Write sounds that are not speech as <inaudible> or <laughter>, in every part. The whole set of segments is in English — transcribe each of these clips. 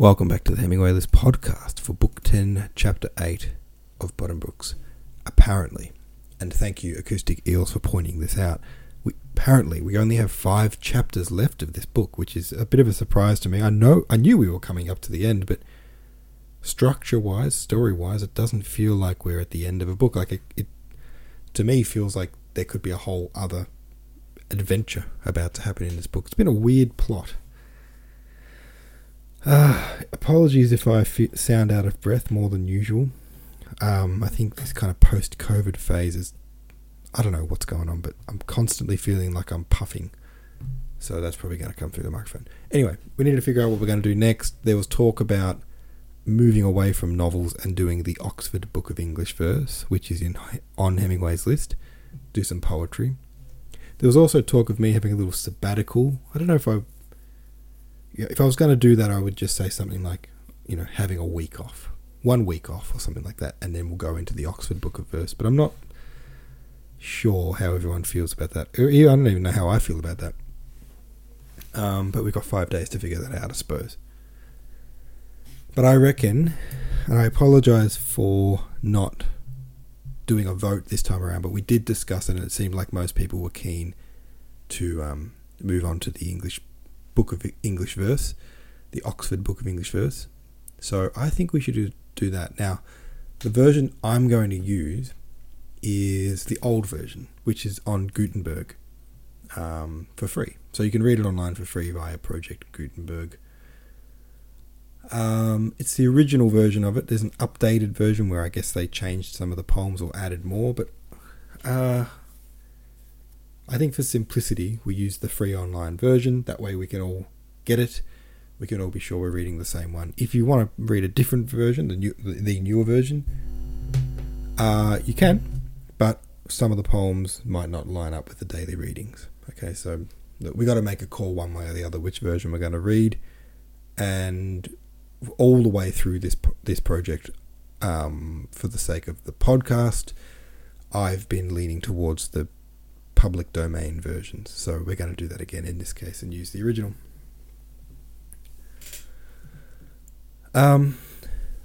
Welcome back to the Hemingway List podcast for Book 10, Chapter 8 of Buddenbrooks. Apparently, and thank you, Acoustic Eels, for pointing this out. We, apparently, we only have five chapters left of this book, which is a bit of a surprise to me. I know, I knew we were coming up to the end, but structure-wise, story-wise, it doesn't feel like we're at the end of a book. Like it, it to me, feels like there could be a whole other adventure about to happen in this book. It's been a weird plot. Uh, apologies if I sound out of breath more than usual. Um, I think this kind of post COVID phase is, I don't know what's going on, but I'm constantly feeling like I'm puffing. So that's probably going to come through the microphone. Anyway, we need to figure out what we're going to do next. There was talk about moving away from novels and doing the Oxford Book of English Verse, which is in on Hemingway's list. Do some poetry. There was also talk of me having a little sabbatical. I don't know if I if I was going to do that, I would just say something like, you know, having a week off, one week off, or something like that, and then we'll go into the Oxford Book of Verse. But I'm not sure how everyone feels about that. I don't even know how I feel about that. Um, but we've got five days to figure that out, I suppose. But I reckon, and I apologise for not doing a vote this time around, but we did discuss it, and it seemed like most people were keen to um, move on to the English Book of English Verse, the Oxford Book of English Verse. So I think we should do, that. Now, the version I'm going to use is the old version, which is on Gutenberg um, for free. So you can read it online for free via Project Gutenberg. Um, it's the original version of it. There's an updated version where I guess they changed some of the poems or added more, but uh, I think for simplicity, we use the free online version. That way we can all get it. We can all be sure we're reading the same one. If you want to read a different version, the, new, the newer version, uh, you can, but some of the poems might not line up with the daily readings. Okay, so we got to make a call one way or the other which version we're going to read, and all the way through this this project, um, for the sake of the podcast, I've been leaning towards the public domain versions. So we're going to do that again in this case and use the original. Um,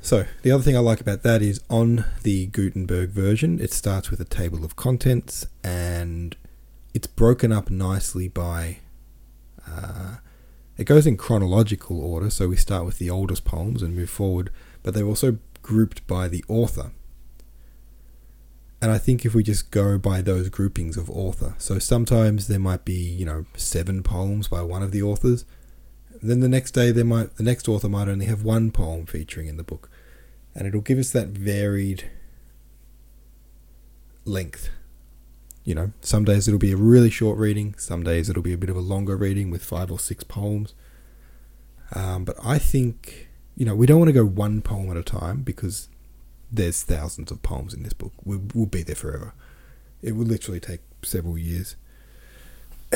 so the other thing I like about that is on the Gutenberg version, it starts with a table of contents and it's broken up nicely by. Uh, it goes in chronological order, so we start with the oldest poems and move forward, but they're also grouped by the author. And I think if we just go by those groupings of author, so sometimes there might be, you know, seven poems by one of the authors. Then the next day there might the next author might only have one poem featuring in the book. And it'll give us that varied length. You know, some days it'll be a really short reading, some days it'll be a bit of a longer reading with five or six poems. Um, but I think, you know, we don't want to go one poem at a time because there's thousands of poems in this book. We'll, we'll be there forever. It will literally take several years, <laughs>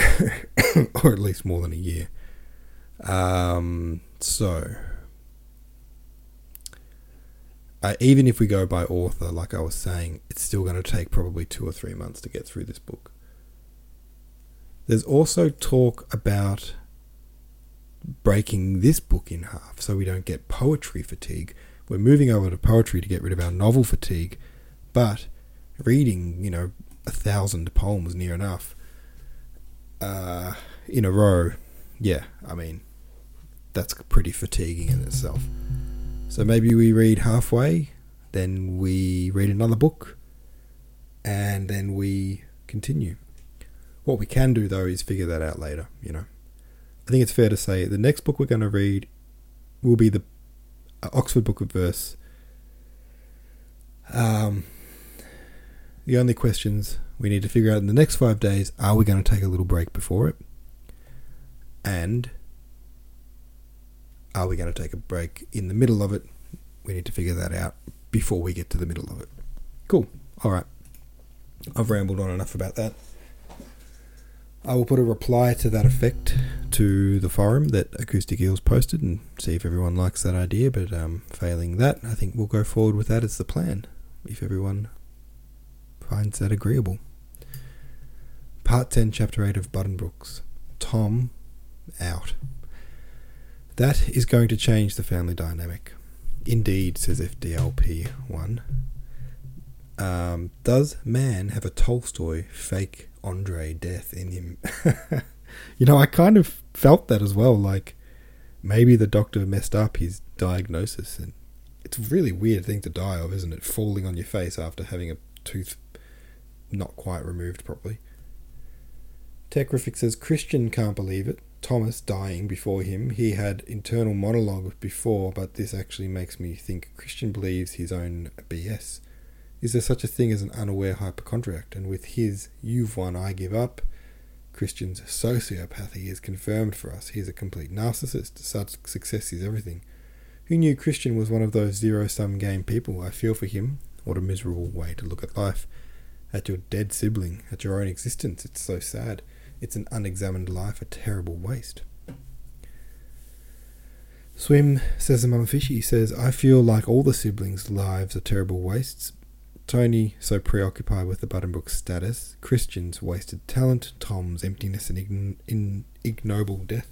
or at least more than a year. Um, so, uh, even if we go by author, like I was saying, it's still going to take probably two or three months to get through this book. There's also talk about breaking this book in half so we don't get poetry fatigue we're moving over to poetry to get rid of our novel fatigue, but reading, you know, a thousand poems near enough uh, in a row, yeah, I mean, that's pretty fatiguing in itself. So maybe we read halfway, then we read another book, and then we continue. What we can do though is figure that out later, you know. I think it's fair to say the next book we're going to read will be the Oxford Book of Verse. Um, the only questions we need to figure out in the next five days are we going to take a little break before it? And are we going to take a break in the middle of it? We need to figure that out before we get to the middle of it. Cool. All right. I've rambled on enough about that. I will put a reply to that effect to the forum that Acoustic Eels posted and see if everyone likes that idea. But um, failing that, I think we'll go forward with that as the plan if everyone finds that agreeable. Part 10, Chapter 8 of Buddenbrooks. Tom out. That is going to change the family dynamic. Indeed, says FDLP1. Um, does Mann have a Tolstoy fake Andre death in him? <laughs> you know, I kind of felt that as well. Like, maybe the doctor messed up his diagnosis. And it's a really weird thing to die of, isn't it? Falling on your face after having a tooth not quite removed properly. Techrific says Christian can't believe it. Thomas dying before him. He had internal monologue before, but this actually makes me think Christian believes his own BS. Is there such a thing as an unaware hypochondriac? And with his "You've won, I give up," Christian's sociopathy is confirmed for us. He's a complete narcissist. Such success is everything. Who knew Christian was one of those zero sum game people? I feel for him. What a miserable way to look at life. At your dead sibling, at your own existence. It's so sad. It's an unexamined life, a terrible waste. Swim, says the mum fishy, says, I feel like all the siblings' lives are terrible wastes. Tony, so preoccupied with the Buddenbrook status, Christian's wasted talent, Tom's emptiness and ign- in ignoble death.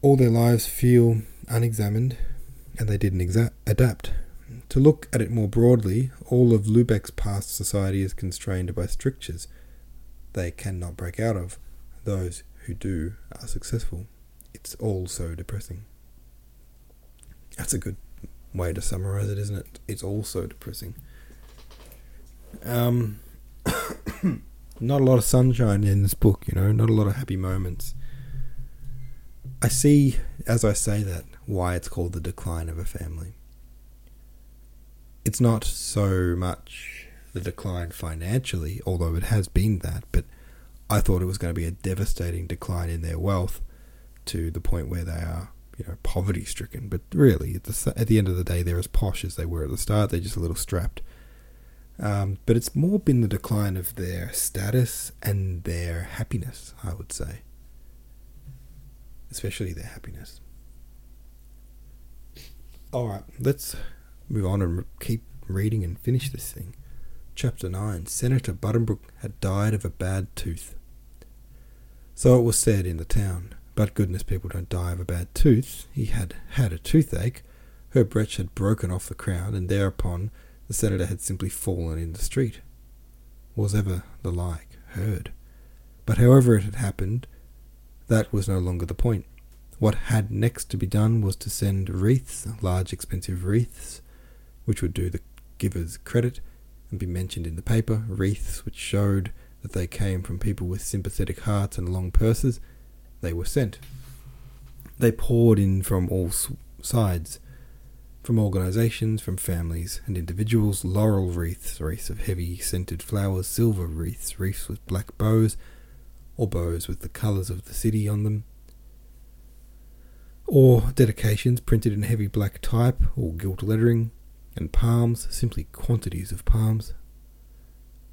All their lives feel unexamined, and they didn't exa- adapt. To look at it more broadly, all of Lubeck's past society is constrained by strictures they cannot break out of. Those who do are successful. It's all so depressing. That's a good way to summarize it, isn't it? It's all so depressing. Um, <coughs> not a lot of sunshine in this book, you know, not a lot of happy moments. I see, as I say that, why it's called the decline of a family. It's not so much the decline financially, although it has been that, but I thought it was going to be a devastating decline in their wealth to the point where they are, you know, poverty stricken. But really, at the, at the end of the day, they're as posh as they were at the start. They're just a little strapped. Um, but it's more been the decline of their status and their happiness, I would say. Especially their happiness. Alright, let's move on and keep reading and finish this thing. Chapter 9 Senator Buddenbrook had died of a bad tooth. So it was said in the town, but goodness people don't die of a bad tooth. He had had a toothache. Herr Brecht had broken off the crown, and thereupon the senator had simply fallen in the street. Was ever the like heard? But however it had happened, that was no longer the point. What had next to be done was to send wreaths, large expensive wreaths, which would do the givers credit, and be mentioned in the paper, wreaths which showed that they came from people with sympathetic hearts and long purses, they were sent. They poured in from all sides, from organisations, from families and individuals, laurel wreaths, wreaths of heavy scented flowers, silver wreaths, wreaths with black bows, or bows with the colours of the city on them, or dedications printed in heavy black type or gilt lettering, and palms, simply quantities of palms,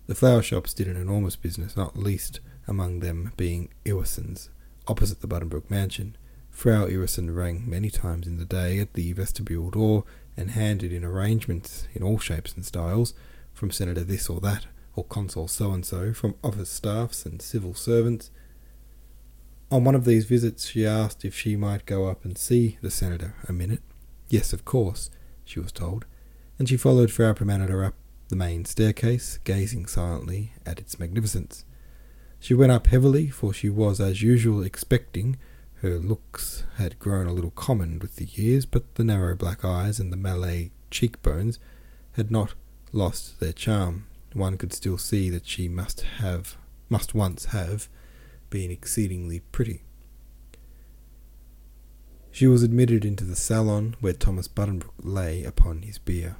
the flower shops did an enormous business, not least among them being Iwersen's, opposite the Buddenbrook mansion. Frau Iwersen rang many times in the day at the vestibule door and handed in arrangements in all shapes and styles, from Senator this or that, or Consul so and so, from office staffs and civil servants. On one of these visits, she asked if she might go up and see the Senator a minute. Yes, of course, she was told, and she followed Frau Permaneder up the main staircase, gazing silently at its magnificence. She went up heavily, for she was as usual expecting. Her looks had grown a little common with the years, but the narrow black eyes and the Malay cheekbones had not lost their charm. One could still see that she must have must once have been exceedingly pretty. She was admitted into the salon where Thomas Buddenbrook lay upon his bier.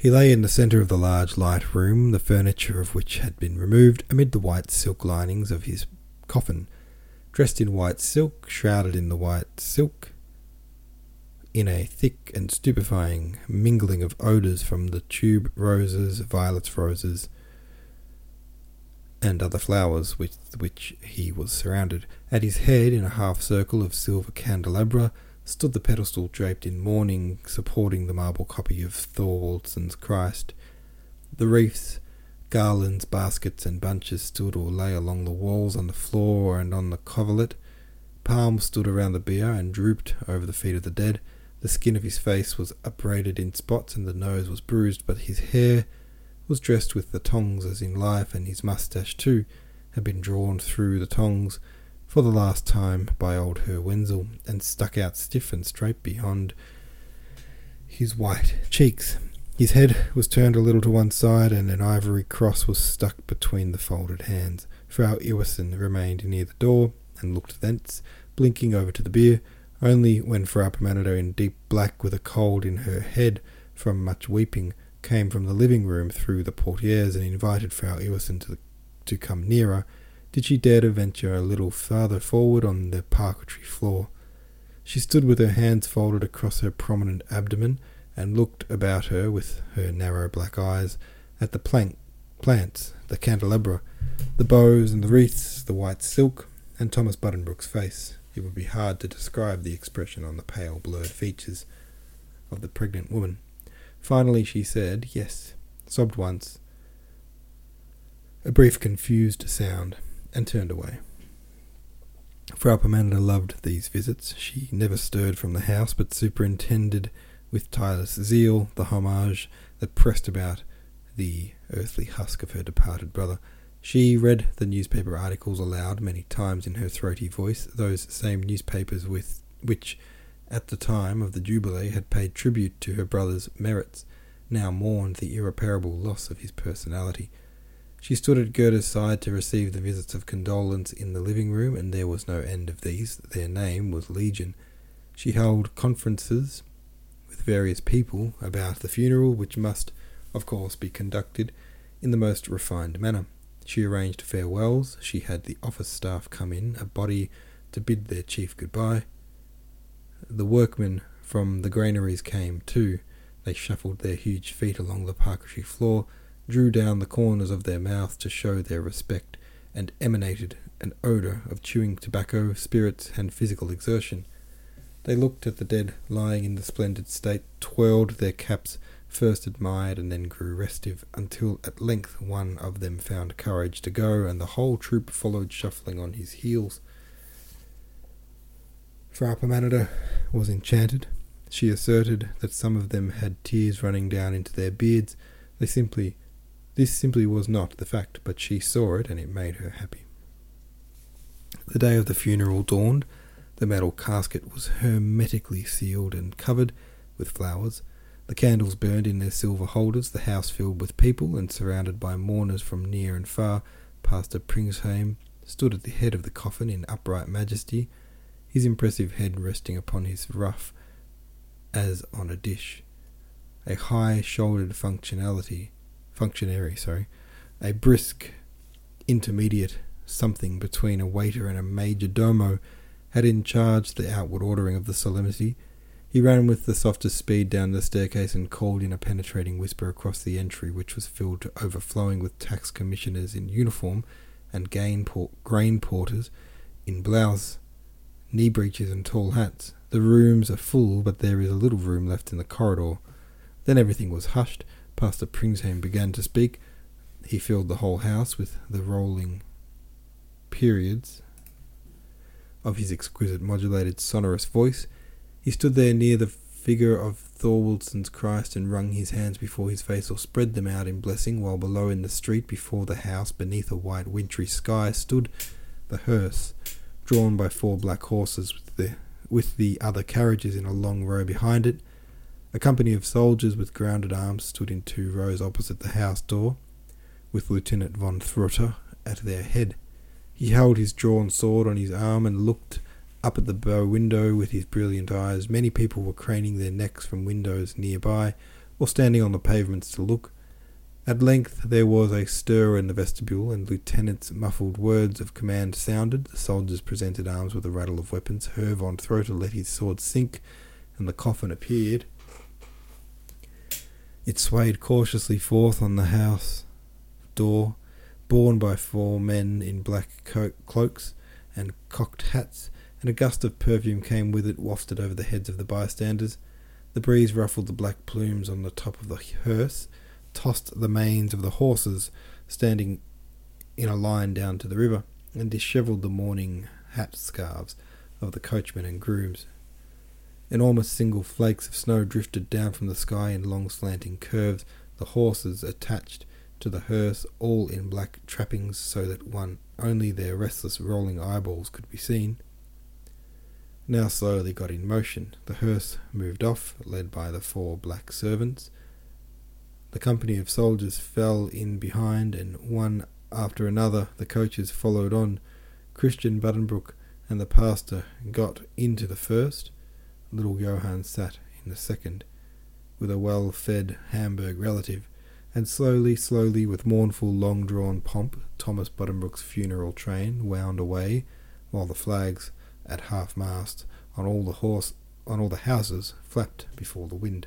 He lay in the centre of the large light room, the furniture of which had been removed, amid the white silk linings of his coffin. Dressed in white silk, shrouded in the white silk, in a thick and stupefying mingling of odours from the tube roses, violets, roses, and other flowers with which he was surrounded. At his head, in a half circle of silver candelabra, stood the pedestal draped in mourning, supporting the marble copy of Thorwaldsen's Christ. The wreaths Garlands, baskets, and bunches stood or lay along the walls, on the floor, and on the coverlet. Palms stood around the bier and drooped over the feet of the dead. The skin of his face was upbraided in spots, and the nose was bruised, but his hair was dressed with the tongs as in life, and his moustache, too, had been drawn through the tongs for the last time by old Herr Wenzel, and stuck out stiff and straight beyond his white cheeks. His head was turned a little to one side, and an ivory cross was stuck between the folded hands. Frau Iwersen remained near the door, and looked thence, blinking over to the bier, only when Frau Permaneder, in deep black with a cold in her head from much weeping, came from the living room through the portieres and invited Frau Iwersen to, to come nearer, did she dare to venture a little farther forward on the parquetry floor. She stood with her hands folded across her prominent abdomen, and looked about her with her narrow black eyes at the plank, plants, the candelabra, the bows and the wreaths, the white silk, and Thomas Buddenbrook's face. It would be hard to describe the expression on the pale, blurred features of the pregnant woman. Finally, she said, Yes, sobbed once, a brief, confused sound, and turned away. Frau Permaneder loved these visits. She never stirred from the house, but superintended with tireless zeal the homage that pressed about the earthly husk of her departed brother. She read the newspaper articles aloud many times in her throaty voice, those same newspapers with which, at the time of the Jubilee, had paid tribute to her brother's merits, now mourned the irreparable loss of his personality. She stood at Gerda's side to receive the visits of condolence in the living room, and there was no end of these. Their name was Legion. She held conferences with various people about the funeral, which must, of course, be conducted in the most refined manner. She arranged farewells. She had the office staff come in, a body to bid their chief goodbye. The workmen from the granaries came too. They shuffled their huge feet along the parquetry floor, drew down the corners of their mouths to show their respect, and emanated an odour of chewing tobacco, spirits, and physical exertion. They looked at the dead lying in the splendid state, twirled their caps, first admired and then grew restive, until at length one of them found courage to go, and the whole troop followed shuffling on his heels. Frau Permaneder was enchanted. She asserted that some of them had tears running down into their beards. They simply this simply was not the fact, but she saw it and it made her happy. The day of the funeral dawned. The metal casket was hermetically sealed and covered with flowers. The candles burned in their silver holders, the house filled with people and surrounded by mourners from near and far. Pastor Pringsheim stood at the head of the coffin in upright majesty, his impressive head resting upon his ruff as on a dish. A high shouldered functionality functionary, sorry, a brisk intermediate something between a waiter and a major domo had in charge the outward ordering of the solemnity. He ran with the softest speed down the staircase and called in a penetrating whisper across the entry, which was filled to overflowing with tax commissioners in uniform and por- grain porters in blouse, knee breeches, and tall hats. The rooms are full, but there is a little room left in the corridor. Then everything was hushed. Pastor Pringsheim began to speak. He filled the whole house with the rolling periods of his exquisite modulated sonorous voice. He stood there near the figure of Thorwaldsen's Christ and wrung his hands before his face or spread them out in blessing, while below in the street before the house, beneath a white wintry sky, stood the hearse, drawn by four black horses with the with the other carriages in a long row behind it. A company of soldiers with grounded arms stood in two rows opposite the house door, with Lieutenant von Throta at their head. He held his drawn sword on his arm and looked up at the bow window with his brilliant eyes. Many people were craning their necks from windows nearby, or standing on the pavements to look. At length there was a stir in the vestibule, and Lieutenant's muffled words of command sounded. The soldiers presented arms with a rattle of weapons. Herr von Throta let his sword sink, and the coffin appeared. It swayed cautiously forth on the house door, borne by four men in black co- cloaks and cocked hats, and a gust of perfume came with it, wafted over the heads of the bystanders. The breeze ruffled the black plumes on the top of the hearse, tossed the manes of the horses, standing in a line down to the river, and dishevelled the mourning hat scarves of the coachmen and grooms. Enormous single flakes of snow drifted down from the sky in long slanting curves, the horses attached to the hearse, all in black trappings, so that one only their restless rolling eyeballs could be seen. Now slowly got in motion. The hearse moved off, led by the four black servants. The company of soldiers fell in behind, and one after another the coaches followed on. Christian Buddenbrook and the pastor got into the first. Little Johann sat in the second, with a well fed Hamburg relative and slowly, slowly, with mournful, long drawn pomp, Thomas Buddenbrook's funeral train wound away, while the flags at half mast on all the horse on all the houses flapped before the wind.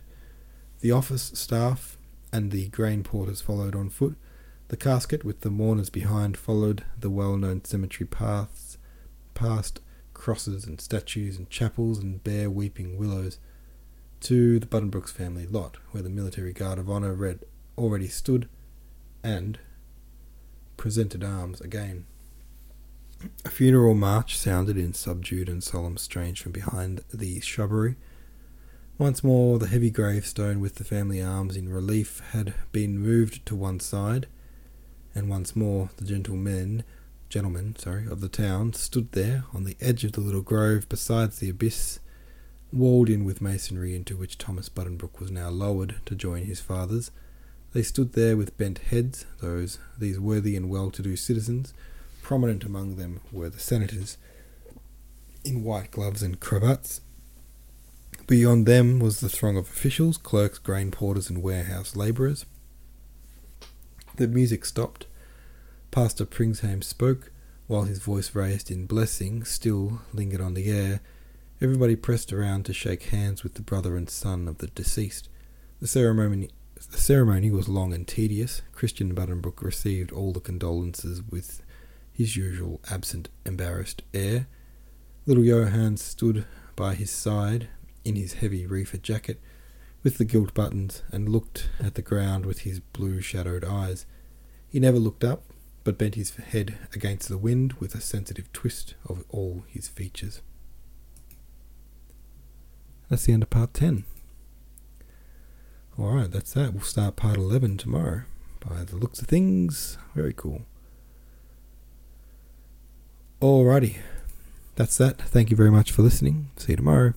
The office staff and the grain porters followed on foot. The casket, with the mourners behind, followed the well-known cemetery paths, past crosses and statues and chapels and bare weeping willows, to the Buddenbrooks family lot, where the military guard of honour read already stood and presented arms again. A funeral march sounded in subdued and solemn strains from behind the shrubbery. Once more, the heavy gravestone with the family arms in relief had been moved to one side, and once more the gentlemen, gentlemen, sorry, of the town stood there on the edge of the little grove beside the abyss, walled in with masonry into which Thomas Buddenbrook was now lowered to join his fathers, they stood there with bent heads, those these worthy and well-to-do citizens. Prominent among them were the senators, in white gloves and cravats. Beyond them was the throng of officials, clerks, grain porters, and warehouse labourers. The music stopped. Pastor Pringsheim spoke, while his voice raised in blessing still lingered on the air. Everybody pressed around to shake hands with the brother and son of the deceased. The ceremony the ceremony was long and tedious. Christian Buddenbrook received all the condolences with his usual absent, embarrassed air. Little Johann stood by his side in his heavy reefer jacket with the gilt buttons and looked at the ground with his blue shadowed eyes. He never looked up, but bent his head against the wind with a sensitive twist of all his features. That's the end of part 10. Alright, that's that. We'll start part 11 tomorrow. By the looks of things, very cool. Alrighty, that's that. Thank you very much for listening. See you tomorrow.